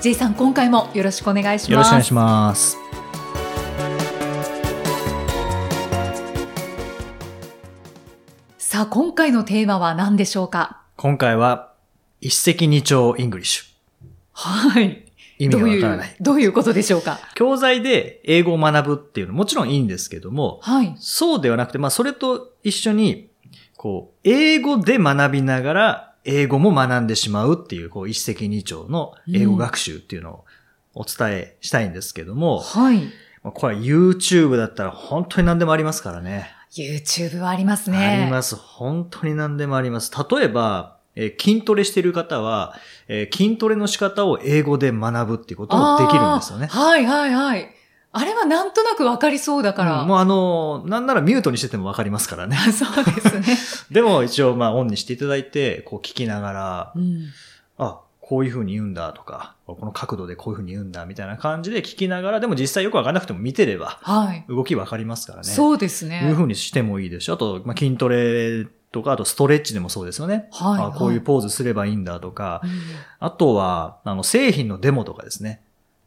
J さん今回もよろしくお願いしますよろしくお願いします。さあ今回のテーマは何でしょうか？今回は一石二鳥イングリッシュ。はい意味どういがわからない。うどういうことでしょうか？教材で英語を学ぶっていうのももちろんいいんですけども、はいそうではなくて、まあそれと一緒に、こう、英語で学びながら英語も学んでしまうっていう、こう一石二鳥の英語学習っていうのをお伝えしたいんですけども、はいまあこれは YouTube だったら本当に何でもありますからね。YouTube はありますねあります。本当に何でもあります。例えば、えー筋トレしている方は、えー筋トレの仕方を英語で学ぶっていうこともできるんですよね。はいはいはい。あれはなんとなくわかりそうだから。うんもうあの、なんならミュートにしててもわかりますからね。そうですね。でも一応まあオンにしていただいて、こう聞きながら、うんあ、こういう風に言うんだとか、この角度でこういう風に言うんだみたいな感じで聞きながら、でも実際よくわかんなくても見てれば、はい。動きわかりますからね。そうですね。いう風にしてもいいですし、あと、まあ、筋トレとか、あとストレッチでもそうですよね。はいあこういうはいポーズすればいいんだとか、うんあとは、あの、製品のデモとかですね。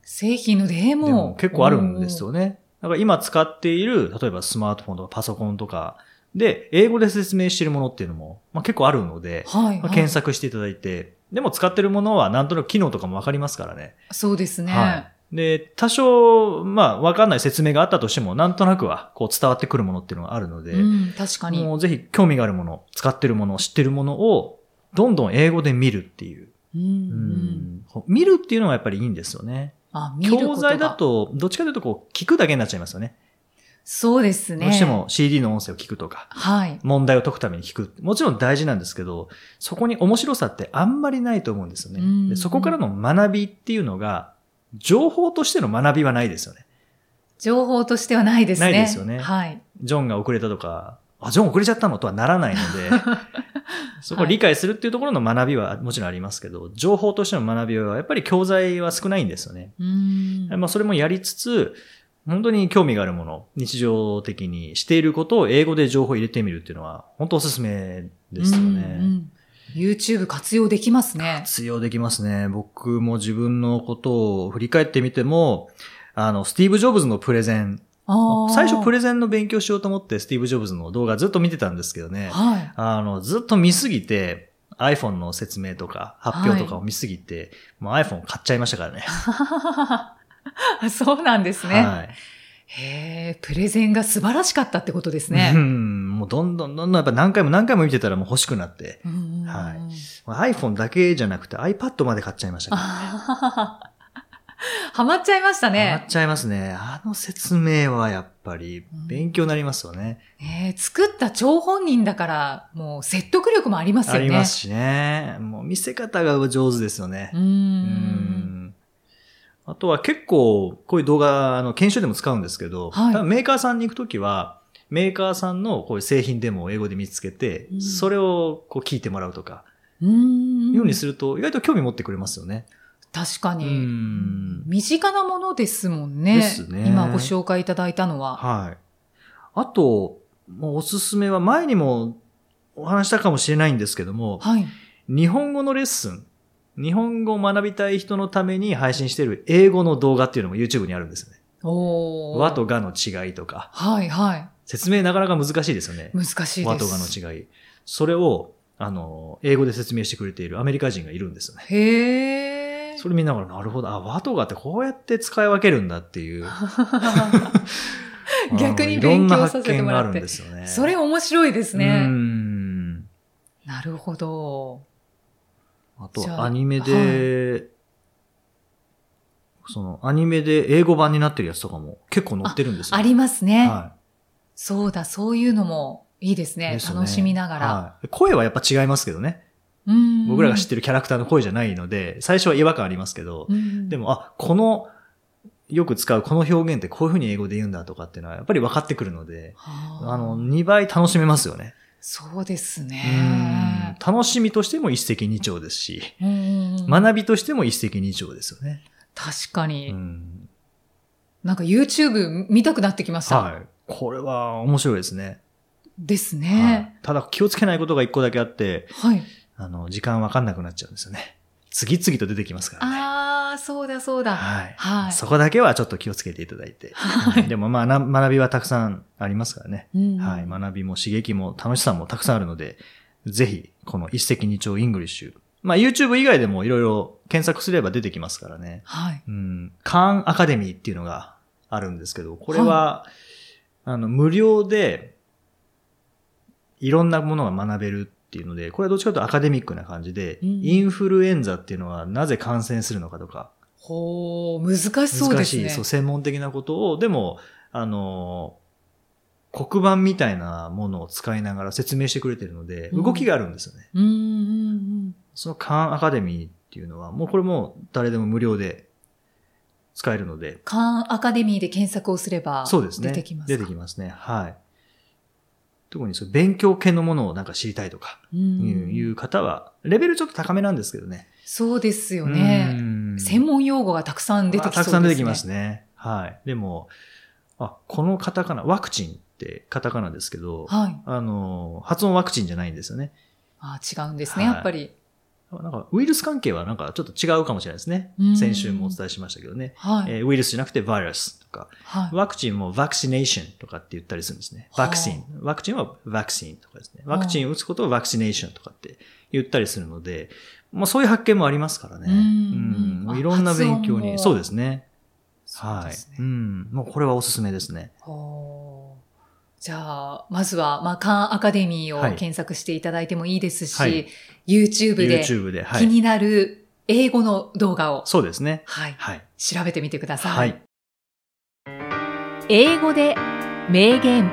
製品のデでモも結構あるんですよね。だから今使っている、例えばスマートフォンとかパソコンとかで、英語で説明しているものっていうのも、まあ、結構あるので、はい、はいまあ検索していただいて、でも使ってるものはなんとなく機能とかもわかりますからね。そうですね。はい。で、多少、まあ、わかんない説明があったとしても、なんとなくは、こう伝わってくるものっていうのがあるので、うん、確かに。もうぜひ興味があるもの、使ってるもの、知ってるものを、どんどん英語で見るっていう。うんううんん見るっていうのはやっぱりいいんですよね。あ、教材だ。と、どっちかというとこう、聞くだけになっちゃいますよね。そうですね。どうしても CD の音声を聞くとか、はい。問題を解くために聞く。もちろん大事なんですけど、そこに面白さってあんまりないと思うんですよね。うんでそこからの学びっていうのが、情報としての学びはないですよね。情報としてはないですね。ないですよねはい。ジョンが遅れたとか、あ、ジョン遅れちゃったの？とはならないので、そこを理解するっていうところの学びはもちろんありますけど、情報としての学びはやっぱり教材は少ないんですよね。うんまあそれもやりつつ、本当に興味があるもの、日常的にしていることを英語で情報を入れてみるっていうのは、本当おすすめですよね。うんうん YouTube 活用できますね。活用できますね。僕も自分のことを振り返ってみても、あの、スティーブ・ジョブズのプレゼン、最初プレゼンの勉強しようと思ってスティーブ・ジョブズの動画ずっと見てたんですけどね。はい。あの、ずっと見すぎて、iPhone の説明とか発表とかを見すぎて、もう iPhone 買っちゃいましたからね。そうなんですね。はい。へえ、プレゼンが素晴らしかったってことですうね。ん、もうどんどんどんどんやっぱ何回も何回も見てたらもう欲しくなって、うんはいまあ iPhone だけじゃなくて iPad まで買っちゃいましたから、ね。あはまっちゃいましたハマねっ。ちゃいますね。あの説明はやっぱり勉強になりますよね。えー作った張本人だから、もう説得力もありますよね。ありますしね。もう見せ方が上手ですよねう。。うんんあとは結構、こういう動画、あの、研修でも使うんですけど、はいメーカーさんに行くときは、メーカーさんのこういう製品デモを英語で見つけて、うんそれをこう聞いてもらうとか、うん。いうふうにすると意外と興味持ってくれますよね。う確かに。ん。身近なものですもんね。ですね今ご紹介いただいたのは。はい。あと、もうおすすめは前にもお話したかもしれないんですけども、はい。日本語のレッスン、日本語を学びたい人のために配信している英語の動画っていうのも YouTube にあるんですよね。おー和とがの違いとか、はいはい。説明なかなか難しいですよね。難しいです。和とがの違い。それを、あの、英語で説明してくれているアメリカ人がいるんですよね。へえ。それ見ながら、なるほど、あ、和とがってこうやって使い分けるんだっていう。逆に勉強させてもらってね。それ面白いですうね。ん。なるほど。あとアニメで、その、アニメで英語版になってるやつとかも結構載ってるんですよ。ありますね。はそうだ、そういうのもいいですい。ね。ですよね楽しみながら。はい声はやっぱ違いますけどね。うん僕らが知ってるキャラクターの声じゃないので、最初は違和感ありますけど、うんでも、あ、このよく使うこの表現ってこういうふうに英語で言うんだとかっていうのはやっぱり分かってくるので、はあの、2倍楽しめますよね。そうですうんね。楽しみとしても一石二鳥ですし、うん学びとしても一石二鳥ですよね。確かに、うんなんか YouTube 見たくなってきました。はい。これは面白いですね。ですはいね。ただ気をつけないことが一個だけあって、はい。あの、時間わかんなくなっちゃうんですよね。次々と出てきますからね。ああ、そうだそうだ。はい。はいそこだけはちょっと気をつけていただいて。はいでもまあな、学びはたくさんありますからね。うんはい。学びも刺激も楽しさもたくさんあるので、ぜひ、この一石二鳥イングリッシュ。まあ YouTube 以外でもいろいろ検索すれば出てきますからね。はい。うん。カーンアカデミーっていうのがあるんですけど、これは、あの、無料で、いろんなものが学べるっていうので、これはどっちかというとアカデミックな感じで、うんインフルエンザっていうのはなぜ感染するのかとか、ほう、難しそうですね。難しい、そう、専門的なことを、でも、あの、黒板みたいなものを使いながら説明してくれてるので、うん動きがあるんですよね。うんうんうん。そのカーンアカデミーっていうのは、もうこれも誰でも無料で使えるので、カーンアカデミーで検索をすれば、そうですね。出てきますか出てきますね。はい。特にそう勉強系のものをなんか知りたいとかういう方は、レベルちょっと高めなんですけどね。そうですようね。ん専門用語がたくさん出てきそうですね。まあたくさん出てきますね。はい。でも、あ、このカタカナ、ワクチンってカタカナですけど、はい。あの、発音ワクチンじゃないんですよね。あ違うんですね、はいやっぱり。なんか、ウイルス関係はなんかちょっと違うかもしれないですねうん。先週もお伝えしましたけどね。はい。えーウイルスじゃなくてバイラスとか、はい。ワクチンもワクシネーションとかって言ったりするんですね。はあワクチン。ワクチンはワクチンとかですね。ワクチンを打つことをワクシネーションとかって言ったりするので、まあそういう発見もありますからね。うんうんいろんな勉強に。そうですね。はいです。ねうん。もうこれはおすすめですね。ほうじゃあ、まずは、まあ、カーンアカデミーをはい検索していただいてもいいですし、はい YouTube で YouTube で。はい。気になる英語の動画を、そうですね。はい、はい。調べてみてください。はい。英語で名言。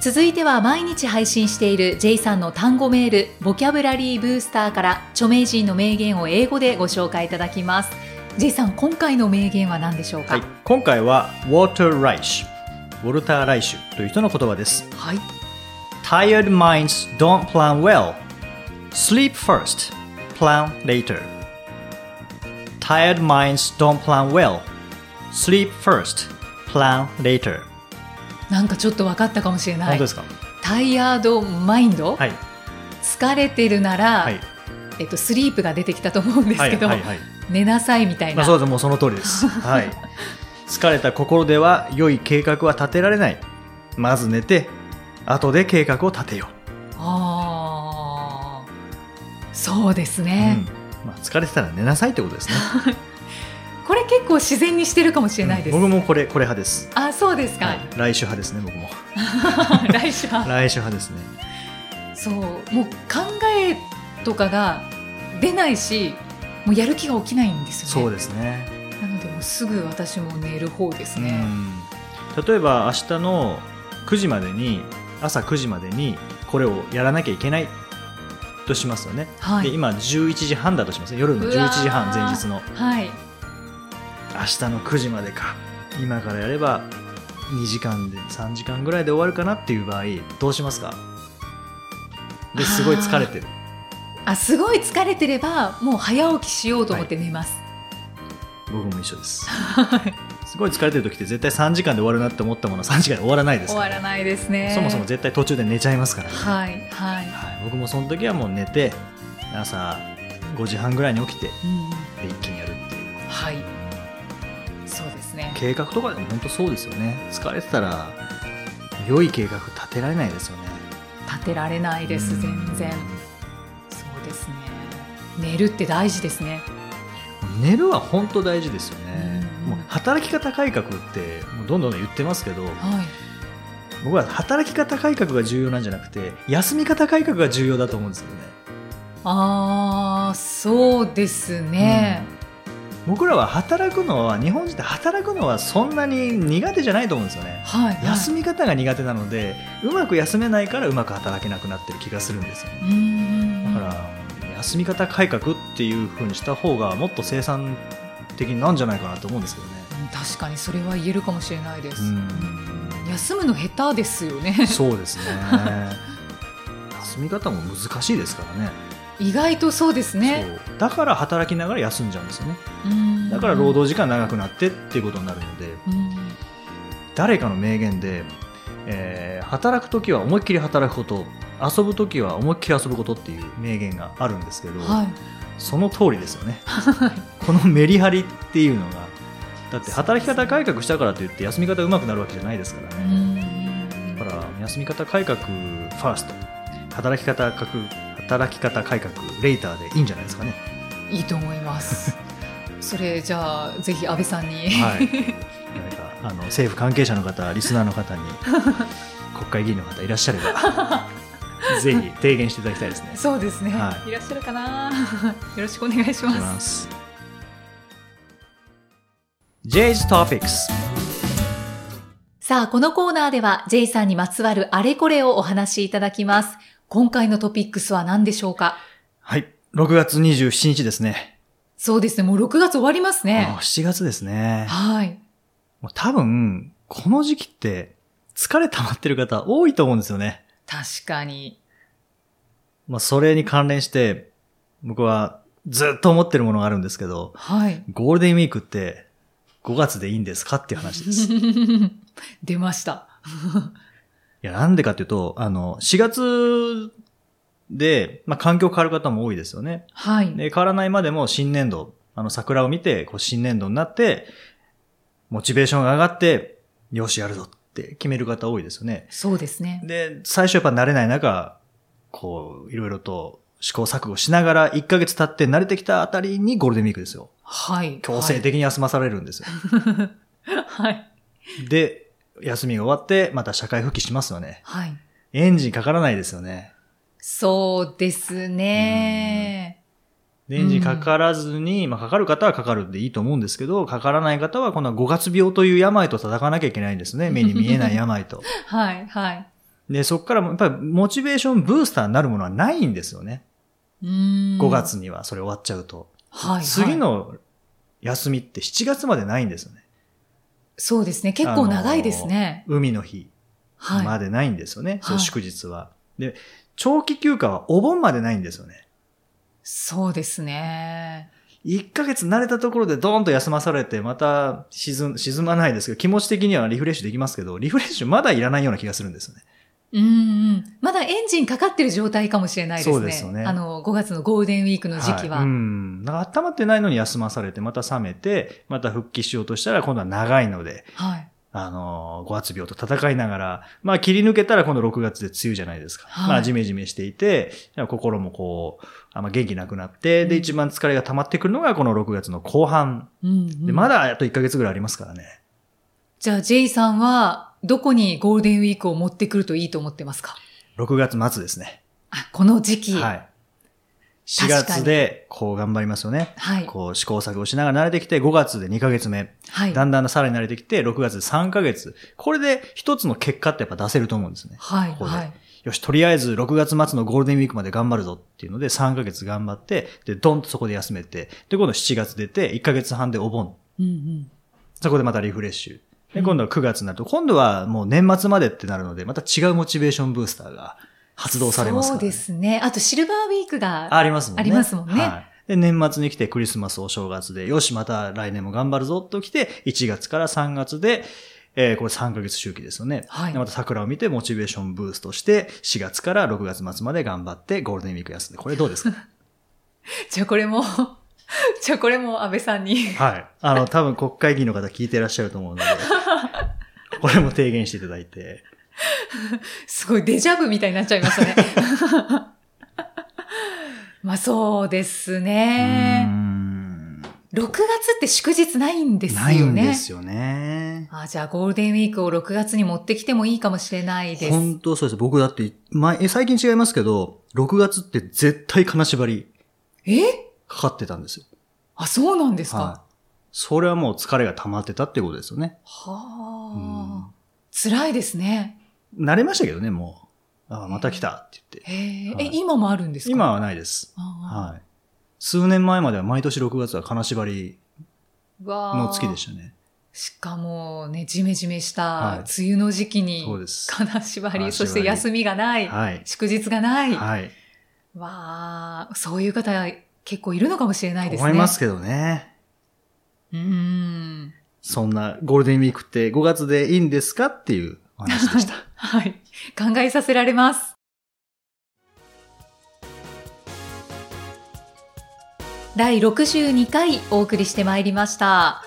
続いては毎日配信している J さんの単語メール、ボキャブラリーブースターから著名人の名言を英語でご紹介いただきます。J さん、今回の名言は何でしょうか？はい。今回は、ウォーター・ライシュ。ウォルター・ライシュという人の言葉です。はい。Tired minds don't plan well. Sleep first, plan later. Tired minds don't plan well. Sleep first, plan later. なんかちょっと分かったかもしれない本当で。すか？タイヤードマインド、はい。疲れてるなら、はい。えっと、スリープが出てきたと思うんですはい。けど、はい。はい。寝なさいみたいな。まあそうです。もうその通りです。はい。疲れた心では良い計画は立てられない。まず寝て、後で計画を立てよああ、そうですう。ね、うん。まあ疲れてたら寝なさいってことですね。これ結構自然にしてるかもしれないです。僕もこれ、これ派です。あ、そうですか。はい。来週派ですね、僕も。来週は。来週派ですね。そう、もう考えとかが出ないし、もうやる気が起きないんですよね。そうですね。なのでもうすぐ私も寝る方ですね。うん例えば明日の9時までに朝9時までにこれをやらなきゃいけないとしますよね、はい。で今11時半だとします夜の11時半前日のはい。明日の9時までか今からやれば2時間で3時間ぐらいで終わるかなっていう場合どうしますか？ですごい疲れてるあ、すごい疲れてれば、もう早起きしようと思って寝ます。僕も一緒ですすごい疲れてる時って絶対3時間で終わるなって思ったものは3時間で終わらないです終わらないですね。そもそも絶対途中で寝ちゃいますからねはい、はい。はい、僕もその時はもう寝て朝5時半ぐらいに起きてうんで一気にやるっていうはい。そうですね。計画とかでも本当そうですよね疲れてたら良い計画立てられないですよね立てられないです、うん全然。寝るって大事ですね。寝るは本当大事ですよねうんもう働き方改革ってもうどんどん言ってますけどはい。僕は働き方改革が重要なんじゃなくて休み方改革が重要だと思うんですよねああ、そうですね。僕らは働くのは日本人って働くのはそんなに苦手じゃないと思うんですよねはい。はい休み方が苦手なのでうまく休めないからうまく働けなくなってる気がするんですよねだから休み方改革っていう風にした方がもっと生産的なんじゃないかなと思うんですけどね。うん確かにそれは言えるかもしれないです、うんうん休むの下手ですよねそうですね。休み方も難しいですからね。意外とそうですねだから働きながら休んじゃうんですよね。うんだから労働時間長くなってっていうことになるので、うん誰かの名言で、えー働く時は思いっきり働くこと、遊ぶ時は思いっきり遊ぶことっていう名言があるんですけど、はいその通りですよね。このメリハリっていうのが、だって働き方改革したからといって休み方上手くなるわけじゃないですからうね。んだから休み方改革ファースト、働き方改革働き方改革レイターでいいんじゃないですかね。いいと思います それじゃあぜひ安倍さんに、はい。何かあの政府関係者の方、リスナーの方に 国会議員の方いらっしゃれば、ぜひ提言していただきたいですね。そうですね、はいい、らっしゃるかな？よろしくお願いします J's Topics さあ、このコーナーでは J さんにまつわるあれこれをお話しいただきます。今回のトピックスは何でしょうか？はい。6月27日ですね。そうですね、もう6月終わりますねもう。7月ですね。はい。もう多分、この時期って疲れ溜まってる方多いと思うんですよね。確かに。まあ、それに関連して、僕はずっと思ってるものがあるんですけど、はい。ゴールデンウィークって5月でいいんですかっていう話です。い 出ました。や、なんでかっていうと、あの、4月で、まあ、環境変わる方も多いですよね。はい。で、変わらないまでも新年度、あの、桜を見て、こう、新年度になって、モチベーションが上がって、よし、やるぞって決める方多いですよね。そうですね。で、最初やっぱ慣れない中、こう、いろいろと試行錯誤しながら、1ヶ月経って慣れてきたあたりにゴールデンウィークですよ。はい。強制的に休まされるんですよ。はい。で、休みが終わって、また社会復帰しますよね。はい。エンジンかからないですよね。そうですね。でエンジンかからずに、まあかかる方はかかるんでいいと思うんですけど、かからない方はこの5月病という病と戦わなきゃいけないんですね。目に見えない病と。はい。はい。で、そこからもやっぱりモチベーションブースターになるものはないんですよね。うーん。5。月にはそれ終わっちゃうと。はい。次。の休みって7月までないんですよね。そうですね。結構長いですね。海の日はい。までないんですよね。はいそういう祝日は。で、長期休暇はお盆までないんですよね。そうですね。1ヶ月慣れたところでドーンと休まされて、また沈沈まないですけど、気持ち的にはリフレッシュできますけど、リフレッシュまだいらないような気がするんですよね。うんうん。まだエンジンかかってる状態かもしれないですね。そうですよねあの、5月のゴールデンウィークの時期は。いうん。なんか温まってないのに休まされて、また冷めて、また復帰しようとしたら今度は長いので、はい。あのー、5月病と戦いながら、まあ切り抜けたら今度6月で梅雨じゃないですか。はいまあジメジメしていて、心もこう、あんま元気なくなって、で、うん一番疲れが溜まってくるのがこの6月の後半。うんうんで、まだあと1ヶ月ぐらいありますからね。じゃあ、J さんは、どこにゴールデンウィークを持ってくるといいと思ってますか？6月末ですね。あ、この時期。はい。4確かに月でこう頑張りますよね。はい。こう試行錯誤しながら慣れてきて、5月で2ヶ月目。はい。だんだんさらに慣れてきて、6月で3ヶ月。これで一つの結果ってやっぱ出せると思うんですね。はい。ここではい。よし、とりあえず6月末のゴールデンウィークまで頑張るぞっていうので3ヶ月頑張って、で、ドンとそこで休めて、で、今度7月出て、1ヶ月半でお盆。うんうん。そこでまたリフレッシュ。で、うん今度は9月になると、今度はもう年末までってなるので、また違うモチベーションブースターが発動されますから、そうですね。あと、シルバーウィークが、ありますもんね。ありますもんねはい。で、年末に来てクリスマスお正月で、よし、また来年も頑張るぞと来て、1月から3月で、えー、これ3ヶ月周期ですよね。はいでまた桜を見てモチベーションブーストして、4月から6月末まで頑張ってゴールデンウィーク休んで、これどうですか？じゃあこれも、じゃあこれも安倍さんに。はい。あの、多分国会議員の方聞いてらっしゃると思うので、これも提言していただいて。すごいデジャブみたいになっちゃいましたね。まあそうですね。ん6月って祝日ないんですよね。ないんですよね。あじゃあゴールデンウィークを6月に持ってきてもいいかもしれないです。本当そうです。僕だって、前、え最近違いますけど、6月って絶対金縛りえ？かかってたんですよ。あ、そうなんですか？はい。それはもう疲れが溜まってたってことですよね。はあ、辛いですね。慣れましたけどね、もああ、また来たって言って。へえ、はいえ、今もあるんですか？今はないです。あはい。数年前までは毎年6月は金縛りの月でしたね。しかもね、ジメジメしたはい梅雨の時期に。金縛り、そして休みがない、はい。祝日がない。はい。わあ、そういう方結構いるのかもしれないですね。思いますけどね。うーん。そんなゴールデンウィークって5月でいいんですかっていうお話でした。はい。考えさせられます。第62回お送りしてまいりました。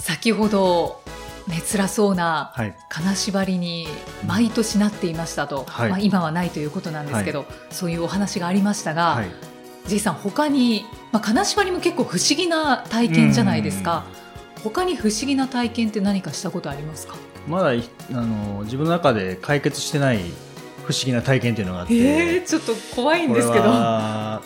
先ほど、ね、辛そうなはい。金縛りに毎年なっていましたと、はいまあ、今はないということなんですけど、そういうお話がありましたが、はい。J さん他に、まあ、金縛りも結構不思議な体験じゃないですか他に不思議な体験って何かしたことありますか？まだい、あの、自分の中で解決してない不思議な体験っていうのがあって。えー、ちょっと怖いんですけど。これは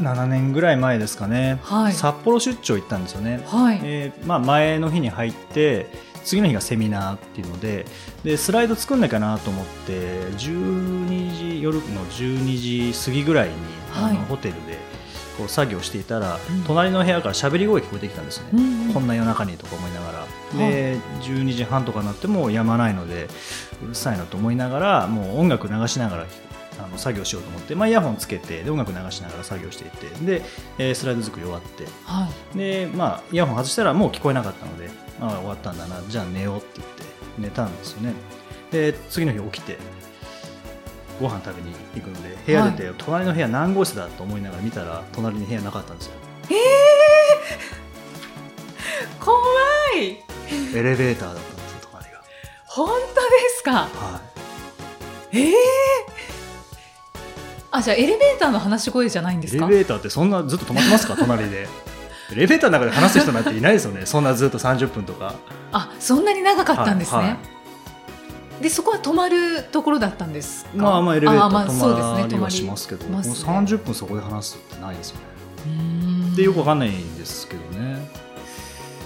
7年ぐらい前ですかね。はい。札幌出張行ったんですよね。はい、えーまあ、前の日に入って次の日がセミナーっていうのででスライド作んないかなと思って12時夜の12時過ぎぐらいに、あはい。のホテルでこう作業していたら、うん。隣の部屋から喋り声聞こえてきたんですね、うんうん。こんな夜中にとか思いながら、で12時半とかになってもやまないのでうるさいなと思いながらもう音楽流しながらあの作業しようと思って、まあ、イヤホンつけてで音楽流しながら作業していてで、えースライド作り終わって。はい。で、まあ、イヤホン外したらもう聞こえなかったので、ああ、終わったんだな、じゃあ寝ようって言って寝たんですよね。で、次の日起きて、ご飯食べに行くので、部屋出て、隣の部屋何号室だと思いながら見たら、隣に部屋なかったんですよ。怖いエレベーターだったんですよ、隣が。本当ですか？はええあじゃあエレベーターの話し声じゃないんでい。すか？エレベーターってそんなずっと止まってますか、隣で。エレベーターの中で話す人なんていないですよね、そんなずっと30分とか。あそんなに長かったんですね、はい。はいでそこは泊まるところだったんですか？まあまあエレベータあまあーそうですね止まりはしますけど、ますね。もう30分そこで話すってないですよね。でよくわかんないんですけどね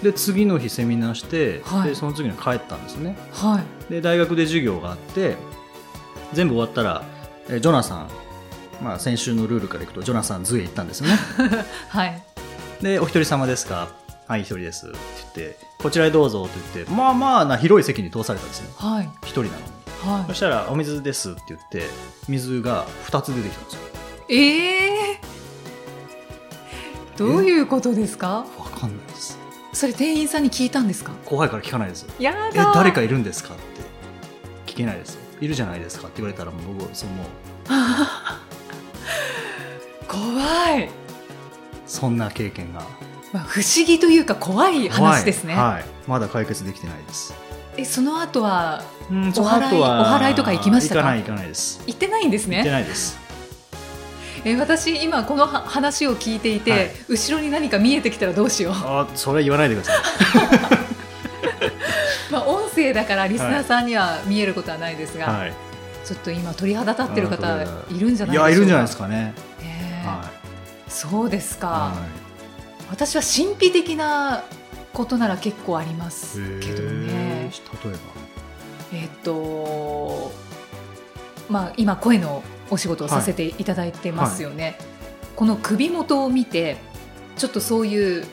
で次の日セミナーして、はい。でその次に帰ったんですね。はい。で大学で授業があって全部終わったらえジョナサン、まあ、先週のルールからいくとジョナサンズへ行ったんですよね。はい。でお一人様ですか？はい一人です。って言ってこちらへどうぞって言ってまあまあな広い席に通されたんですね。はい。一人なのに。はい。そしたらお水ですって言って水が2つ出てきたんですよ。ええどういうことですか？わかんないですそれ店員さんに聞いたんですか？怖いから聞かないです。よやだえ誰かいるんですかって聞けないです。よいるじゃないですかって言われたらもう僕その 怖い、そんな経験が。まあ、不思議というか怖い話ですね、はい、はいまだ解決できてないです。えその後はうんその後はお祓いとか行きましたか？行かない行かないです。行ってないんです行ってねないですえ私今このは話を聞いていて、はい。後ろに何か見えてきたらどうしよう。あそれは言わないでください。まあ音声だからリスナーさんには見えることはないですが、はい。ちょっと今鳥肌立ってる方あいるんじゃないでしょうか。いやいるんじゃないですかね。ねえはそうですか、い。は私は神秘的なことなら結構ありますいけどね。例えば。えっとまあ今声のお仕事をさせていただいてますよね、この首元を見てちょっとそういう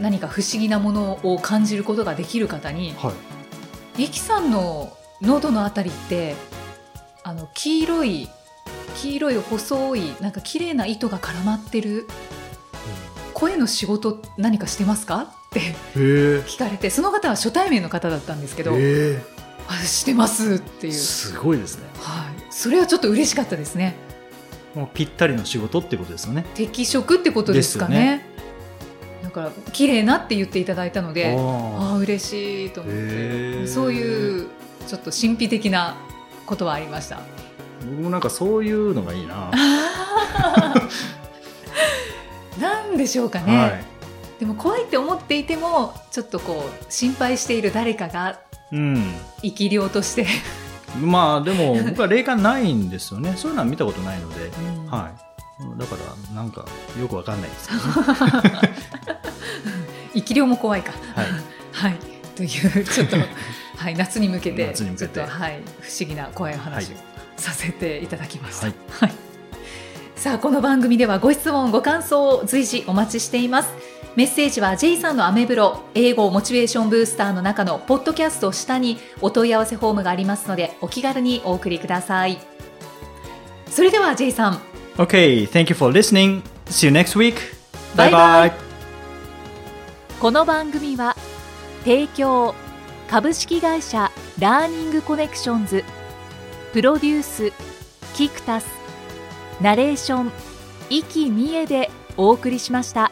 何か不思議なものを感じることができる方にはい。さんの喉のあたりってあの黄色い黄色い細いなんか綺麗な糸が絡まってる声の仕事何かしてますか？って聞かれてその方は初対面の方だったんですけど、してますってえいう、すごいですね。はい、それはちょっと嬉しかったですね。もうぴったりの仕事ってことですよね。適職ってことですかね。ですだから綺麗なって言っていただいたのであああ嬉しいと思っへてー。そういうちょっと神秘的なことはありました。僕もなんかそういうのがいいな。なんでしょうかね、はい。でも怖いって思っていてもちょっとこう心配している誰かがうん。生き量として、まあでも僕は霊感ないんですよね。そういうのは見たことないので、うん。はい。だからなんかよくわかんないです。けどね生き量も怖いか。はい。はい。というちょっと はい、夏に向けて夏に向けて。ちょっとはい、不思議な怖い話をはい。させていただきました。はい。はい。さあこの番組ではご質問ご感想を随時お待ちしていますメッセージは J さんのアメブロ英語モチベーションブースターの中のポッドキャスト下にお問い合わせフォームがありますのでお気軽にお送りくださいそれでは J さん Okay, thank you for listening. See you next week. バイバイ bye. この番組は提供株式会社ラーニングコネクションズプロデュースキクタスナレーション生きみえでお送りしました。